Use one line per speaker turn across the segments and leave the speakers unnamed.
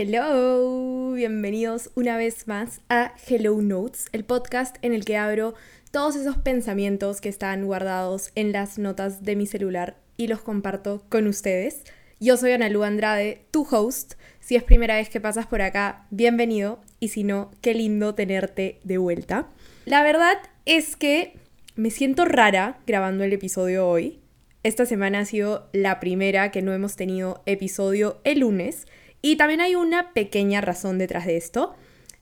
Hello, bienvenidos una vez más a Hello Notes, el podcast en el que abro todos esos pensamientos que están guardados en las notas de mi celular y los comparto con ustedes. Yo soy Analu Andrade, tu host. Si es primera vez que pasas por acá, bienvenido. Y si no, qué lindo tenerte de vuelta. La verdad es que me siento rara grabando el episodio hoy. Esta semana ha sido la primera que no hemos tenido episodio el lunes y también hay una pequeña razón detrás de esto.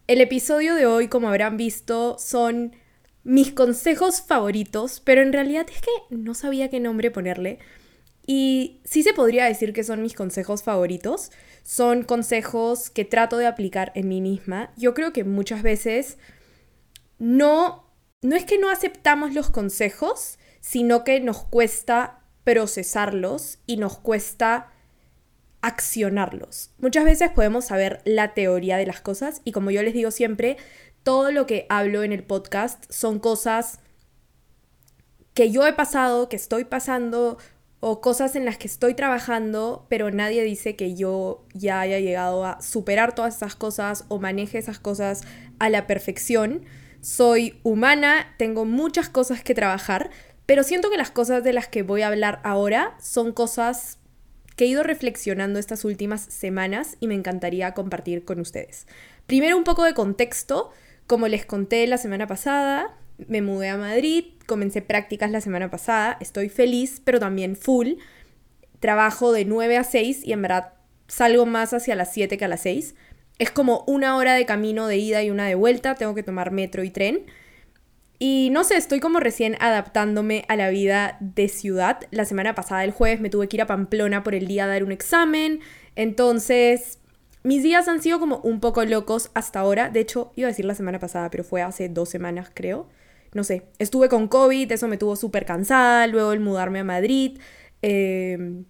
El episodio de hoy, como habrán visto, son mis consejos favoritos, pero en realidad es que no sabía qué nombre ponerle. Y sí se podría decir que son mis consejos favoritos. Son consejos que trato de aplicar en mí misma. Yo creo que muchas veces no, no es que no aceptamos los consejos, sino que nos cuesta procesarlos y nos cuesta accionarlos. Muchas veces podemos saber la teoría de las cosas y como yo les digo siempre, todo lo que hablo en el podcast son cosas que yo he pasado, que estoy pasando o cosas en las que estoy trabajando, pero nadie dice que yo ya haya llegado a superar todas esas cosas o maneje esas cosas a la perfección. Soy humana, tengo muchas cosas que trabajar, pero siento que las cosas de las que voy a hablar ahora son cosas que he ido reflexionando estas últimas semanas y me encantaría compartir con ustedes. Primero un poco de contexto. Como les conté la semana pasada, me mudé a Madrid, comencé prácticas la semana pasada, estoy feliz, pero también full. Trabajo de 9 a 6 y en verdad salgo más hacia las 7 que a las 6. Es como una hora de camino de ida y una de vuelta, tengo que tomar metro y tren. Y no sé, estoy como recién adaptándome a la vida de ciudad. La semana pasada, el jueves, me tuve que ir a Pamplona por el día a dar un examen. Entonces, mis días han sido como un poco locos hasta ahora. De hecho, iba a decir la semana pasada, pero fue hace dos semanas, creo. No sé, estuve con COVID, eso me tuvo súper cansada. Luego el mudarme a Madrid. Em,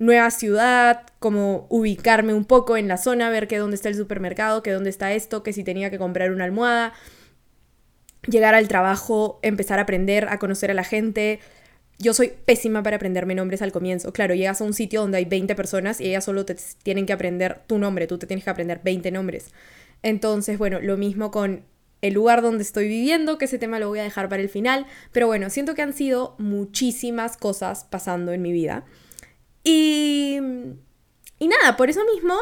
nueva ciudad, como ubicarme un poco en la zona, ver que dónde está el supermercado, que dónde está esto, que si tenía que comprar una almohada llegar al trabajo, empezar a aprender, a conocer a la gente. Yo soy pésima para aprenderme nombres al comienzo. Claro, llegas a un sitio donde hay 20 personas y ellas solo te tienen que aprender tu nombre, tú te tienes que aprender 20 nombres. Entonces, bueno, lo mismo con el lugar donde estoy viviendo, que ese tema lo voy a dejar para el final, pero bueno, siento que han sido muchísimas cosas pasando en mi vida. Y, y nada, por eso mismo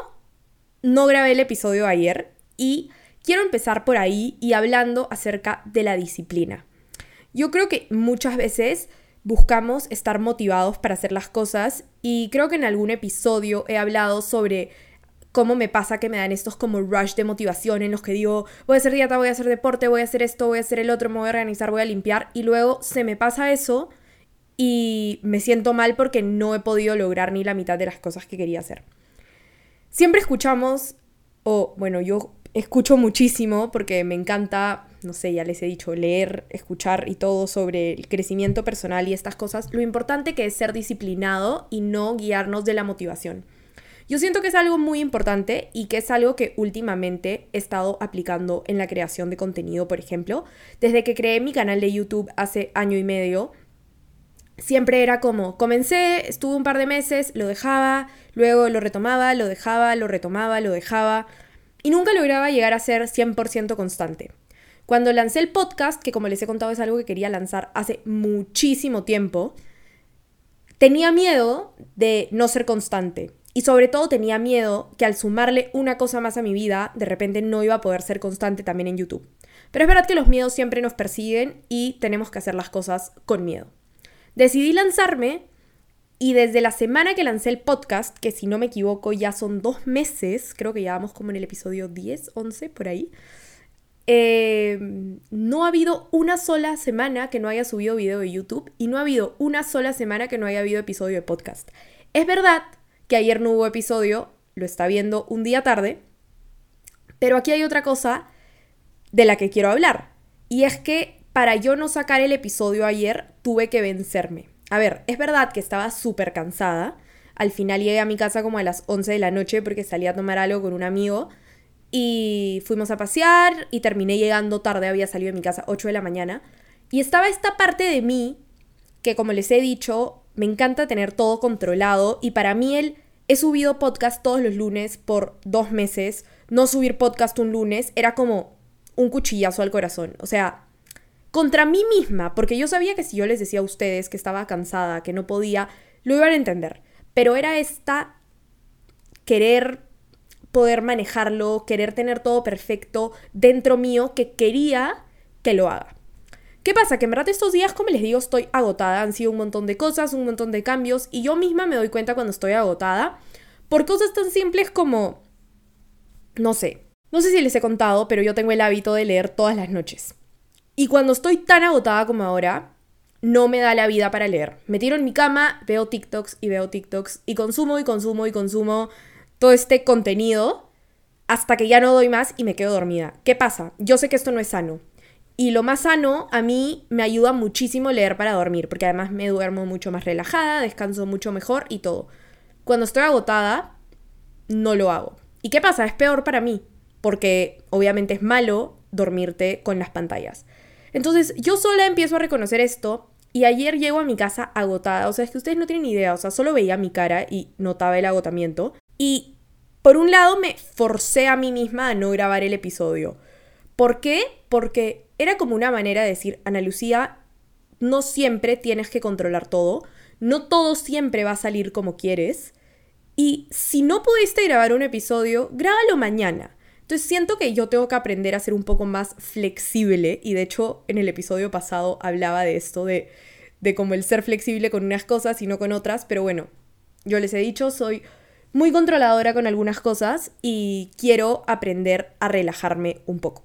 no grabé el episodio ayer y Quiero empezar por ahí y hablando acerca de la disciplina. Yo creo que muchas veces buscamos estar motivados para hacer las cosas y creo que en algún episodio he hablado sobre cómo me pasa que me dan estos como rush de motivación en los que digo, voy a hacer dieta, voy a hacer deporte, voy a hacer esto, voy a hacer el otro, me voy a organizar, voy a limpiar y luego se me pasa eso y me siento mal porque no he podido lograr ni la mitad de las cosas que quería hacer. Siempre escuchamos, o bueno, yo escucho muchísimo porque me encanta, no sé, ya les he dicho, leer, escuchar y todo sobre el crecimiento personal y estas cosas, lo importante que es ser disciplinado y no guiarnos de la motivación. Yo siento que es algo muy importante y que es algo que últimamente he estado aplicando en la creación de contenido, por ejemplo. Desde que creé mi canal de YouTube hace año y medio, siempre era como, comencé, estuve un par de meses, lo dejaba, luego lo retomaba, lo dejaba, lo retomaba, lo dejaba y nunca lograba llegar a ser 100% constante. Cuando lancé el podcast, que como les he contado es algo que quería lanzar hace muchísimo tiempo, tenía miedo de no ser constante. Y sobre todo tenía miedo que al sumarle una cosa más a mi vida, de repente no iba a poder ser constante también en YouTube. Pero es verdad que los miedos siempre nos persiguen y tenemos que hacer las cosas con miedo. Decidí lanzarme y desde la semana que lancé el podcast, que si no me equivoco ya son dos meses, creo que ya vamos como en el episodio 10, 11, por ahí, eh, no ha habido una sola semana que no haya subido video de YouTube y no ha habido una sola semana que no haya habido episodio de podcast. Es verdad que ayer no hubo episodio, lo está viendo un día tarde, pero aquí hay otra cosa de la que quiero hablar. Y es que para yo no sacar el episodio ayer tuve que vencerme. A ver, es verdad que estaba súper cansada. Al final llegué a mi casa como a las 11 de la noche porque salí a tomar algo con un amigo y fuimos a pasear y terminé llegando tarde, había salido de mi casa 8 de la mañana. Y estaba esta parte de mí que como les he dicho, me encanta tener todo controlado y para mí el he subido podcast todos los lunes por dos meses. No subir podcast un lunes era como un cuchillazo al corazón. O sea, contra mí misma, porque yo sabía que si yo les decía a ustedes que estaba cansada, que no podía, lo iban a entender. Pero era esta querer poder manejarlo, querer tener todo perfecto dentro mío, que quería que lo haga. ¿Qué pasa? Que en verdad estos días, como les digo, estoy agotada. Han sido un montón de cosas, un montón de cambios y yo misma me doy cuenta cuando estoy agotada por cosas tan simples como, no sé, no sé si les he contado, pero yo tengo el hábito de leer todas las noches. Y cuando estoy tan agotada como ahora, no me da la vida para leer. Me tiro en mi cama, veo TikToks y veo TikToks y consumo y consumo y consumo todo este contenido hasta que ya no doy más y me quedo dormida. ¿Qué pasa? Yo sé que esto no es sano. Y lo más sano, a mí me ayuda muchísimo leer para dormir, porque además me duermo mucho más relajada, descanso mucho mejor y todo. Cuando estoy agotada, no lo hago. ¿Y qué pasa? Es peor para mí, porque obviamente es malo dormirte con las pantallas. Entonces yo sola empiezo a reconocer esto y ayer llego a mi casa agotada. O sea, es que ustedes no tienen idea. O sea, solo veía mi cara y notaba el agotamiento. Y por un lado me forcé a mí misma a no grabar el episodio. ¿Por qué? Porque era como una manera de decir, Ana Lucía, no siempre tienes que controlar todo. No todo siempre va a salir como quieres. Y si no pudiste grabar un episodio, grábalo mañana. Entonces siento que yo tengo que aprender a ser un poco más flexible y de hecho en el episodio pasado hablaba de esto, de, de como el ser flexible con unas cosas y no con otras, pero bueno, yo les he dicho, soy muy controladora con algunas cosas y quiero aprender a relajarme un poco.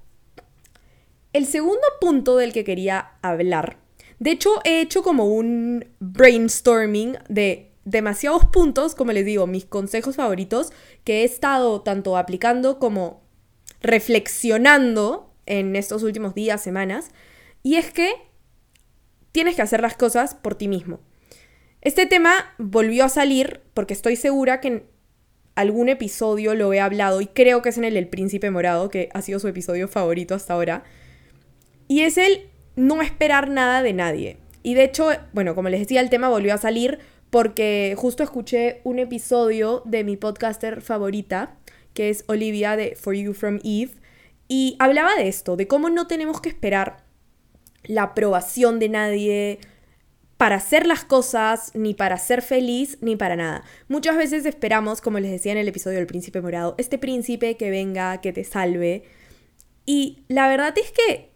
El segundo punto del que quería hablar, de hecho he hecho como un brainstorming de demasiados puntos, como les digo, mis consejos favoritos que he estado tanto aplicando como reflexionando en estos últimos días, semanas, y es que tienes que hacer las cosas por ti mismo. Este tema volvió a salir porque estoy segura que en algún episodio lo he hablado y creo que es en el El Príncipe Morado, que ha sido su episodio favorito hasta ahora. Y es el no esperar nada de nadie. Y de hecho, bueno, como les decía, el tema volvió a salir porque justo escuché un episodio de mi podcaster favorita, que es Olivia de For You From Eve, y hablaba de esto, de cómo no tenemos que esperar la aprobación de nadie para hacer las cosas, ni para ser feliz, ni para nada. Muchas veces esperamos, como les decía en el episodio del príncipe morado, este príncipe que venga, que te salve. Y la verdad es que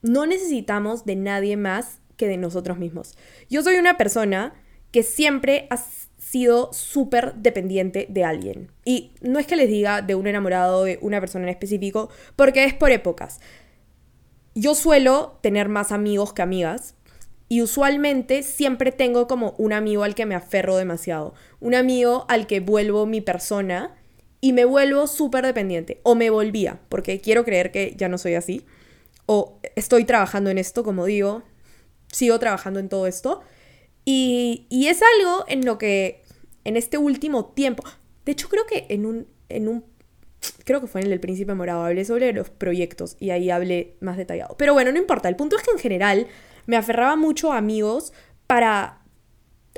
no necesitamos de nadie más que de nosotros mismos. Yo soy una persona que siempre sido súper dependiente de alguien. Y no es que les diga de un enamorado de una persona en específico, porque es por épocas. Yo suelo tener más amigos que amigas. Y usualmente siempre tengo como un amigo al que me aferro demasiado. Un amigo al que vuelvo mi persona y me vuelvo súper dependiente. O me volvía, porque quiero creer que ya no soy así. O estoy trabajando en esto, como digo. Sigo trabajando en todo esto. Y, y es algo en lo que en este último tiempo. De hecho, creo que en un, en un creo que fue en el Príncipe Morado, hablé sobre los proyectos y ahí hablé más detallado. Pero bueno, no importa, el punto es que en general me aferraba mucho a amigos para,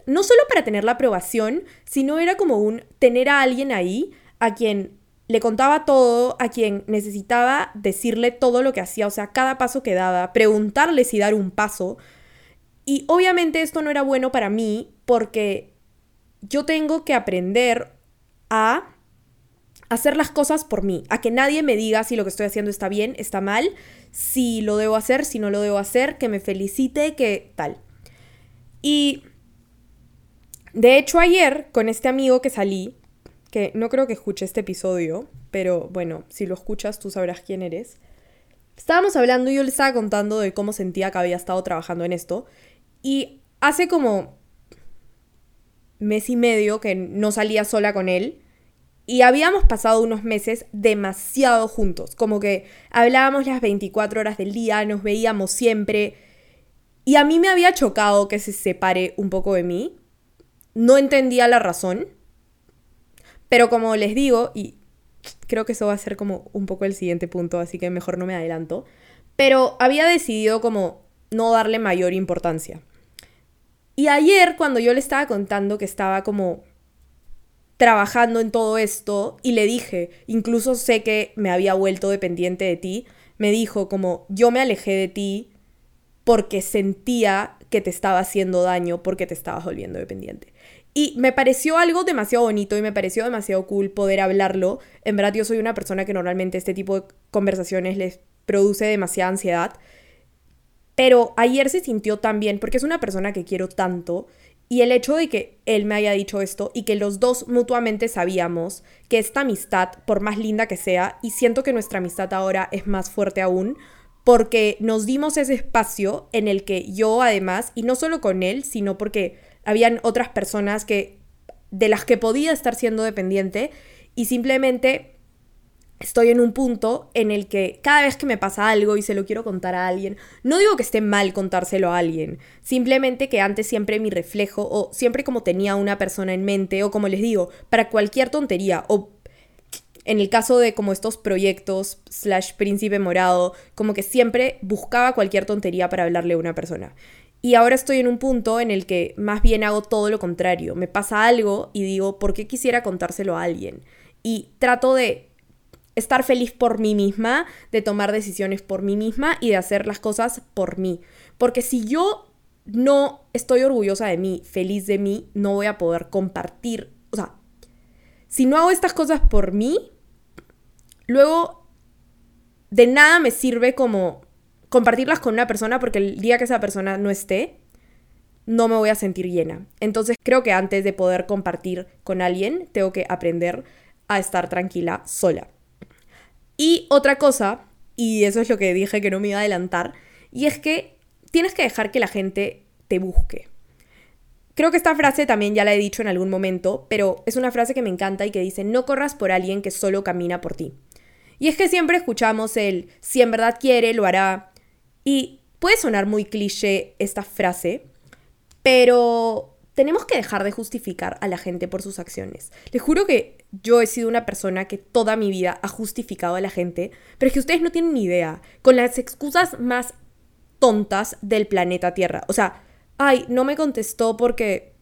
no solo para tener la aprobación, sino era como un tener a alguien ahí a quien le contaba todo, a quien necesitaba decirle todo lo que hacía, o sea, cada paso que daba, preguntarle si dar un paso. Y obviamente esto no era bueno para mí porque yo tengo que aprender a hacer las cosas por mí, a que nadie me diga si lo que estoy haciendo está bien, está mal, si lo debo hacer, si no lo debo hacer, que me felicite, que tal. Y de hecho ayer con este amigo que salí, que no creo que escuche este episodio, pero bueno, si lo escuchas tú sabrás quién eres. Estábamos hablando y yo le estaba contando de cómo sentía que había estado trabajando en esto. Y hace como mes y medio que no salía sola con él. Y habíamos pasado unos meses demasiado juntos, como que hablábamos las 24 horas del día, nos veíamos siempre. Y a mí me había chocado que se separe un poco de mí. No entendía la razón. Pero como les digo, y creo que eso va a ser como un poco el siguiente punto, así que mejor no me adelanto. Pero había decidido como no darle mayor importancia. Y ayer, cuando yo le estaba contando que estaba como trabajando en todo esto y le dije, incluso sé que me había vuelto dependiente de ti, me dijo como yo me alejé de ti porque sentía que te estaba haciendo daño porque te estabas volviendo dependiente. Y me pareció algo demasiado bonito y me pareció demasiado cool poder hablarlo. En verdad yo soy una persona que normalmente este tipo de conversaciones les produce demasiada ansiedad. Pero ayer se sintió tan bien porque es una persona que quiero tanto y el hecho de que él me haya dicho esto y que los dos mutuamente sabíamos que esta amistad, por más linda que sea, y siento que nuestra amistad ahora es más fuerte aún, porque nos dimos ese espacio en el que yo además, y no solo con él, sino porque habían otras personas que de las que podía estar siendo dependiente y simplemente estoy en un punto en el que cada vez que me pasa algo y se lo quiero contar a alguien, no digo que esté mal contárselo a alguien, simplemente que antes siempre mi reflejo o siempre como tenía una persona en mente o como les digo, para cualquier tontería o en el caso de como estos proyectos slash príncipe morado, como que siempre buscaba cualquier tontería para hablarle a una persona. Y ahora estoy en un punto en el que más bien hago todo lo contrario. Me pasa algo y digo, ¿por qué quisiera contárselo a alguien? Y trato de estar feliz por mí misma, de tomar decisiones por mí misma y de hacer las cosas por mí. Porque si yo no estoy orgullosa de mí, feliz de mí, no voy a poder compartir. O sea, si no hago estas cosas por mí, luego de nada me sirve como compartirlas con una persona porque el día que esa persona no esté, no me voy a sentir llena. Entonces creo que antes de poder compartir con alguien, tengo que aprender a estar tranquila sola. Y otra cosa, y eso es lo que dije que no me iba a adelantar, y es que tienes que dejar que la gente te busque. Creo que esta frase también ya la he dicho en algún momento, pero es una frase que me encanta y que dice, no corras por alguien que solo camina por ti. Y es que siempre escuchamos el, si en verdad quiere, lo hará. Y puede sonar muy cliché esta frase, pero tenemos que dejar de justificar a la gente por sus acciones. Les juro que yo he sido una persona que toda mi vida ha justificado a la gente, pero es que ustedes no tienen ni idea, con las excusas más tontas del planeta Tierra. O sea, ay, no me contestó porque...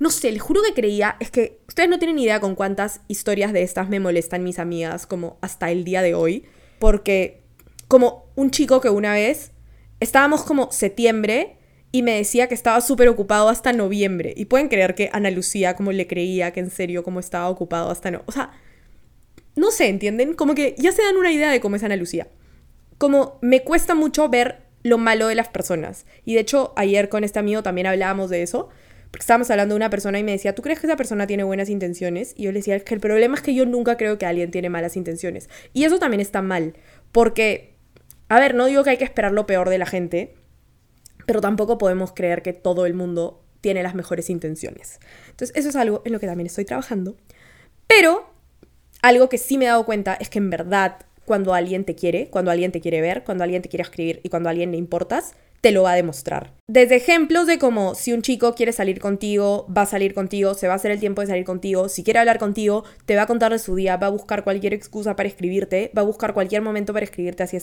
No sé, les juro que creía, es que ustedes no tienen ni idea con cuántas historias de estas me molestan mis amigas como hasta el día de hoy, porque como un chico que una vez estábamos como septiembre y me decía que estaba súper ocupado hasta noviembre. Y pueden creer que Ana Lucía como le creía que en serio como estaba ocupado hasta no. O sea, no sé, ¿entienden? Como que ya se dan una idea de cómo es Ana Lucía. Como me cuesta mucho ver lo malo de las personas. Y de hecho, ayer con este amigo también hablábamos de eso. Porque estábamos hablando de una persona y me decía, ¿tú crees que esa persona tiene buenas intenciones? Y yo le decía, que el problema es que yo nunca creo que alguien tiene malas intenciones. Y eso también está mal. Porque, a ver, no digo que hay que esperar lo peor de la gente pero tampoco podemos creer que todo el mundo tiene las mejores intenciones. Entonces, eso es algo en lo que también estoy trabajando. Pero algo que sí me he dado cuenta es que en verdad, cuando alguien te quiere, cuando alguien te quiere ver, cuando alguien te quiere escribir y cuando a alguien le importas, te lo va a demostrar. Desde ejemplos de como si un chico quiere salir contigo, va a salir contigo, se va a hacer el tiempo de salir contigo, si quiere hablar contigo, te va a contar de su día, va a buscar cualquier excusa para escribirte, va a buscar cualquier momento para escribirte así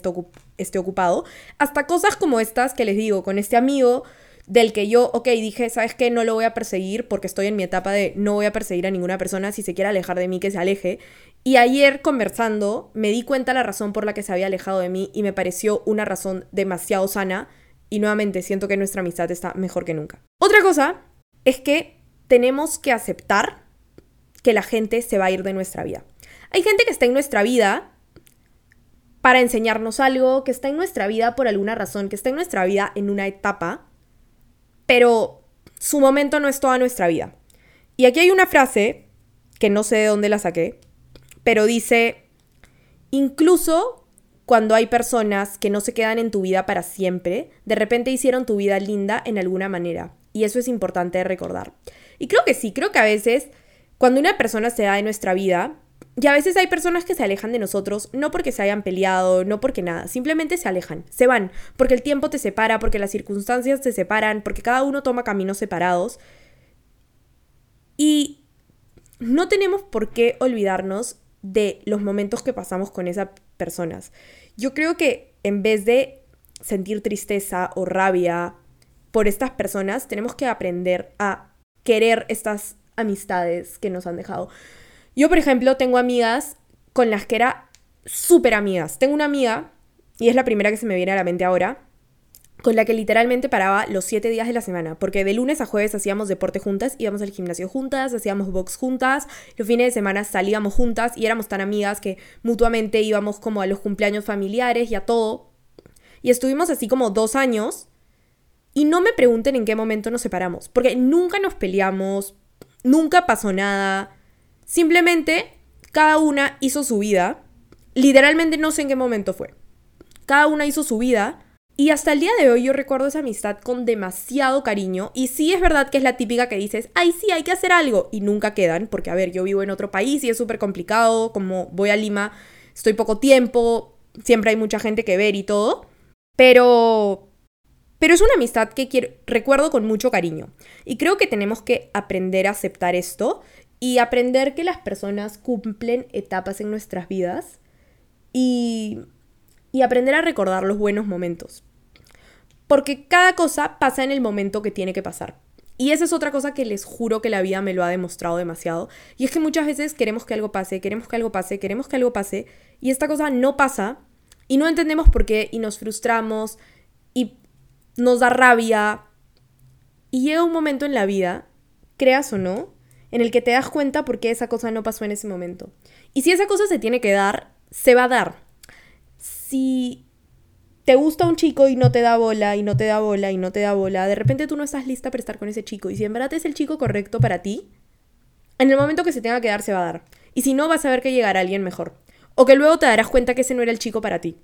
esté ocupado, hasta cosas como estas que les digo, con este amigo del que yo, ok, dije, ¿sabes qué? No lo voy a perseguir porque estoy en mi etapa de no voy a perseguir a ninguna persona, si se quiere alejar de mí, que se aleje. Y ayer conversando me di cuenta la razón por la que se había alejado de mí y me pareció una razón demasiado sana y nuevamente siento que nuestra amistad está mejor que nunca. Otra cosa es que tenemos que aceptar que la gente se va a ir de nuestra vida. Hay gente que está en nuestra vida para enseñarnos algo, que está en nuestra vida por alguna razón, que está en nuestra vida en una etapa, pero su momento no es toda nuestra vida. Y aquí hay una frase, que no sé de dónde la saqué, pero dice, incluso cuando hay personas que no se quedan en tu vida para siempre, de repente hicieron tu vida linda en alguna manera. Y eso es importante recordar. Y creo que sí, creo que a veces cuando una persona se da en nuestra vida, y a veces hay personas que se alejan de nosotros, no porque se hayan peleado, no porque nada, simplemente se alejan, se van, porque el tiempo te separa, porque las circunstancias te separan, porque cada uno toma caminos separados. Y no tenemos por qué olvidarnos de los momentos que pasamos con esas personas. Yo creo que en vez de sentir tristeza o rabia por estas personas, tenemos que aprender a querer estas amistades que nos han dejado. Yo, por ejemplo, tengo amigas con las que era súper amigas. Tengo una amiga, y es la primera que se me viene a la mente ahora, con la que literalmente paraba los siete días de la semana, porque de lunes a jueves hacíamos deporte juntas, íbamos al gimnasio juntas, hacíamos box juntas, los fines de semana salíamos juntas y éramos tan amigas que mutuamente íbamos como a los cumpleaños familiares y a todo. Y estuvimos así como dos años y no me pregunten en qué momento nos separamos, porque nunca nos peleamos, nunca pasó nada, simplemente cada una hizo su vida, literalmente no sé en qué momento fue, cada una hizo su vida y hasta el día de hoy yo recuerdo esa amistad con demasiado cariño. Y sí es verdad que es la típica que dices, ay, sí, hay que hacer algo. Y nunca quedan, porque a ver, yo vivo en otro país y es súper complicado. Como voy a Lima, estoy poco tiempo, siempre hay mucha gente que ver y todo. Pero. Pero es una amistad que quiero, recuerdo con mucho cariño. Y creo que tenemos que aprender a aceptar esto y aprender que las personas cumplen etapas en nuestras vidas y, y aprender a recordar los buenos momentos porque cada cosa pasa en el momento que tiene que pasar. Y esa es otra cosa que les juro que la vida me lo ha demostrado demasiado. Y es que muchas veces queremos que algo pase, queremos que algo pase, queremos que algo pase, y esta cosa no pasa, y no entendemos por qué, y nos frustramos, y nos da rabia. Y llega un momento en la vida, creas o no, en el que te das cuenta por qué esa cosa no pasó en ese momento. Y si esa cosa se tiene que dar, se va a dar. Si te gusta un chico y no te da bola y no te da bola y no te da bola, de repente tú no estás lista para estar con ese chico. Y si en verdad es el chico correcto para ti, en el momento que se tenga que dar, se va a dar. Y si no, vas a ver que llegará alguien mejor. O que luego te darás cuenta que ese no era el chico para ti.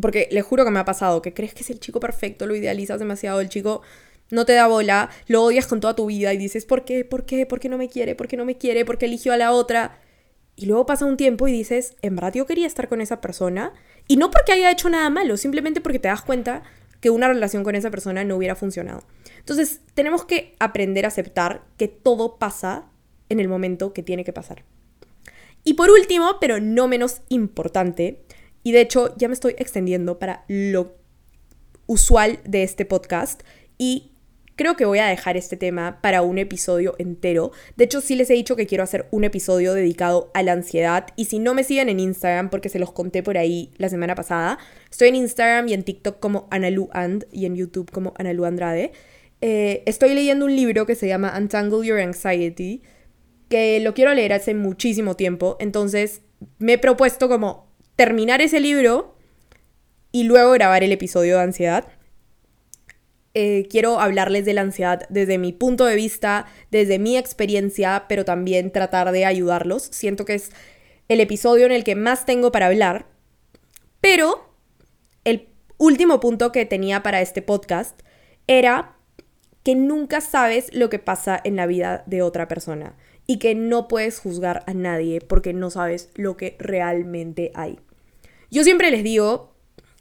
Porque le juro que me ha pasado, que crees que es el chico perfecto, lo idealizas demasiado, el chico no te da bola, lo odias con toda tu vida y dices, ¿por qué? ¿Por qué? ¿Por qué no me quiere? ¿Por qué no me quiere? ¿Por qué eligió a la otra? Y luego pasa un tiempo y dices, en verdad yo quería estar con esa persona. Y no porque haya hecho nada malo, simplemente porque te das cuenta que una relación con esa persona no hubiera funcionado. Entonces, tenemos que aprender a aceptar que todo pasa en el momento que tiene que pasar. Y por último, pero no menos importante, y de hecho ya me estoy extendiendo para lo usual de este podcast, y Creo que voy a dejar este tema para un episodio entero. De hecho, sí les he dicho que quiero hacer un episodio dedicado a la ansiedad. Y si no me siguen en Instagram, porque se los conté por ahí la semana pasada, estoy en Instagram y en TikTok como Analu And y en YouTube como Analu Andrade. Eh, estoy leyendo un libro que se llama Untangle Your Anxiety, que lo quiero leer hace muchísimo tiempo. Entonces me he propuesto como terminar ese libro y luego grabar el episodio de ansiedad. Eh, quiero hablarles de la ansiedad desde mi punto de vista, desde mi experiencia, pero también tratar de ayudarlos. Siento que es el episodio en el que más tengo para hablar. Pero el último punto que tenía para este podcast era que nunca sabes lo que pasa en la vida de otra persona y que no puedes juzgar a nadie porque no sabes lo que realmente hay. Yo siempre les digo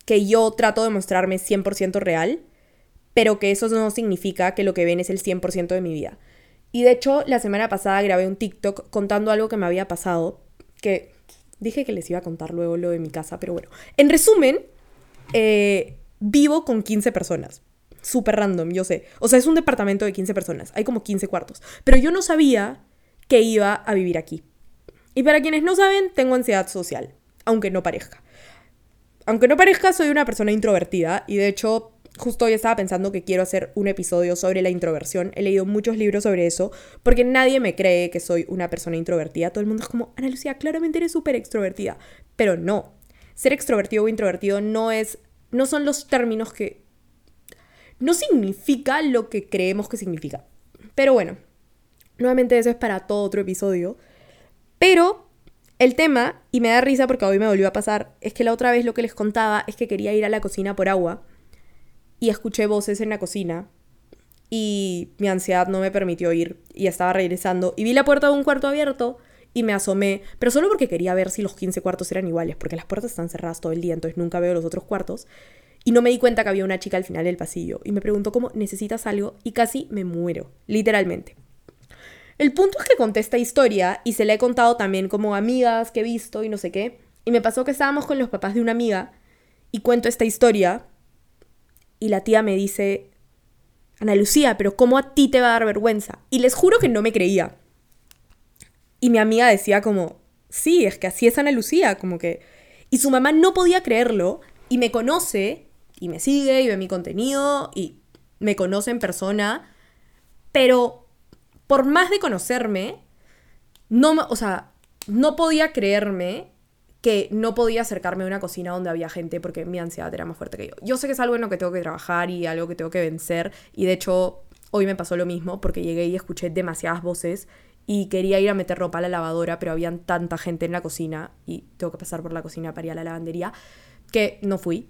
que yo trato de mostrarme 100% real pero que eso no significa que lo que ven es el 100% de mi vida. Y de hecho, la semana pasada grabé un TikTok contando algo que me había pasado, que dije que les iba a contar luego lo de mi casa, pero bueno. En resumen, eh, vivo con 15 personas. Súper random, yo sé. O sea, es un departamento de 15 personas. Hay como 15 cuartos. Pero yo no sabía que iba a vivir aquí. Y para quienes no saben, tengo ansiedad social, aunque no parezca. Aunque no parezca, soy una persona introvertida y de hecho justo hoy estaba pensando que quiero hacer un episodio sobre la introversión. He leído muchos libros sobre eso, porque nadie me cree que soy una persona introvertida. Todo el mundo es como, Ana Lucía, claramente eres súper extrovertida. Pero no. Ser extrovertido o introvertido no es. no son los términos que. no significa lo que creemos que significa. Pero bueno. Nuevamente eso es para todo otro episodio. Pero el tema, y me da risa porque hoy me volvió a pasar, es que la otra vez lo que les contaba es que quería ir a la cocina por agua y escuché voces en la cocina y mi ansiedad no me permitió ir y estaba regresando y vi la puerta de un cuarto abierto y me asomé, pero solo porque quería ver si los 15 cuartos eran iguales, porque las puertas están cerradas todo el día, entonces nunca veo los otros cuartos. Y no me di cuenta que había una chica al final del pasillo y me preguntó cómo necesitas algo y casi me muero, literalmente. El punto es que conté esta historia y se la he contado también como amigas que he visto y no sé qué. Y me pasó que estábamos con los papás de una amiga y cuento esta historia y la tía me dice, Ana Lucía, pero ¿cómo a ti te va a dar vergüenza? Y les juro que no me creía. Y mi amiga decía como, sí, es que así es Ana Lucía, como que... Y su mamá no podía creerlo y me conoce y me sigue y ve mi contenido y me conoce en persona, pero por más de conocerme, no, o sea, no podía creerme que no podía acercarme a una cocina donde había gente porque mi ansiedad era más fuerte que yo. Yo sé que es algo en lo que tengo que trabajar y algo que tengo que vencer y de hecho hoy me pasó lo mismo porque llegué y escuché demasiadas voces y quería ir a meter ropa a la lavadora, pero habían tanta gente en la cocina y tengo que pasar por la cocina para ir a la lavandería que no fui.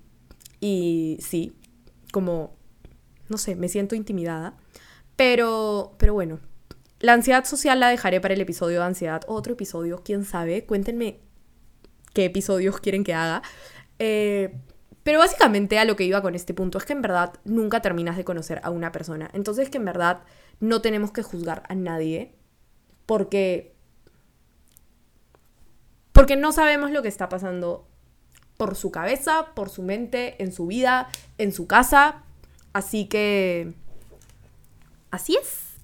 Y sí, como, no sé, me siento intimidada. Pero, pero bueno, la ansiedad social la dejaré para el episodio de ansiedad. Otro episodio, quién sabe. Cuéntenme qué episodios quieren que haga. Eh, pero básicamente a lo que iba con este punto es que en verdad nunca terminas de conocer a una persona. Entonces que en verdad no tenemos que juzgar a nadie porque porque no sabemos lo que está pasando por su cabeza, por su mente, en su vida, en su casa. Así que así es.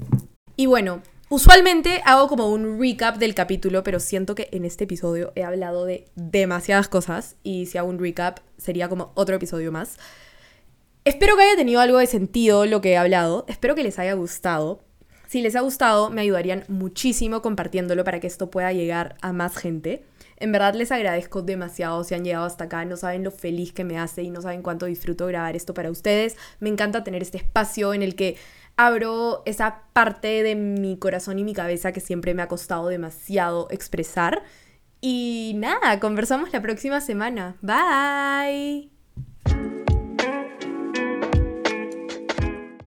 Y bueno, Usualmente hago como un recap del capítulo, pero siento que en este episodio he hablado de demasiadas cosas y si hago un recap sería como otro episodio más. Espero que haya tenido algo de sentido lo que he hablado, espero que les haya gustado. Si les ha gustado, me ayudarían muchísimo compartiéndolo para que esto pueda llegar a más gente. En verdad les agradezco demasiado si han llegado hasta acá, no saben lo feliz que me hace y no saben cuánto disfruto grabar esto para ustedes. Me encanta tener este espacio en el que abro esa parte de mi corazón y mi cabeza que siempre me ha costado demasiado expresar. Y nada, conversamos la próxima semana. Bye.